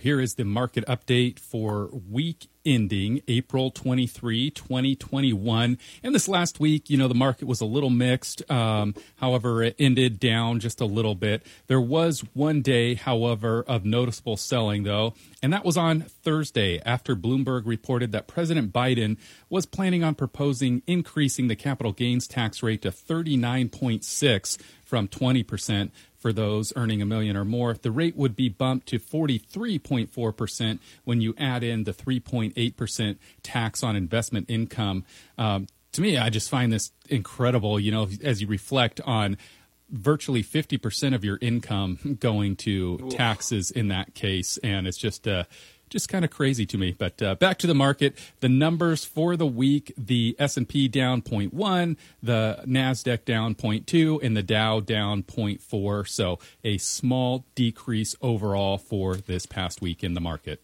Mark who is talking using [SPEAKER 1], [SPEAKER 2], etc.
[SPEAKER 1] Here is the market update for week ending April 23, 2021. And this last week, you know, the market was a little mixed. Um, however, it ended down just a little bit. There was one day, however, of noticeable selling, though, and that was on Thursday after Bloomberg reported that President Biden was planning on proposing increasing the capital gains tax rate to 39.6 from 20% for those earning a million or more. The rate would be bumped to 43.4% when you add in the 3.8% tax on investment income. Um, to me, I just find this incredible, you know, as you reflect on virtually 50% of your income going to taxes in that case. And it's just, uh, just kind of crazy to me. But uh, back to the market, the numbers for the week: the S and P down 0.1, the Nasdaq down 0.2, and the Dow down 0.4. So a small decrease overall for this past week in the market.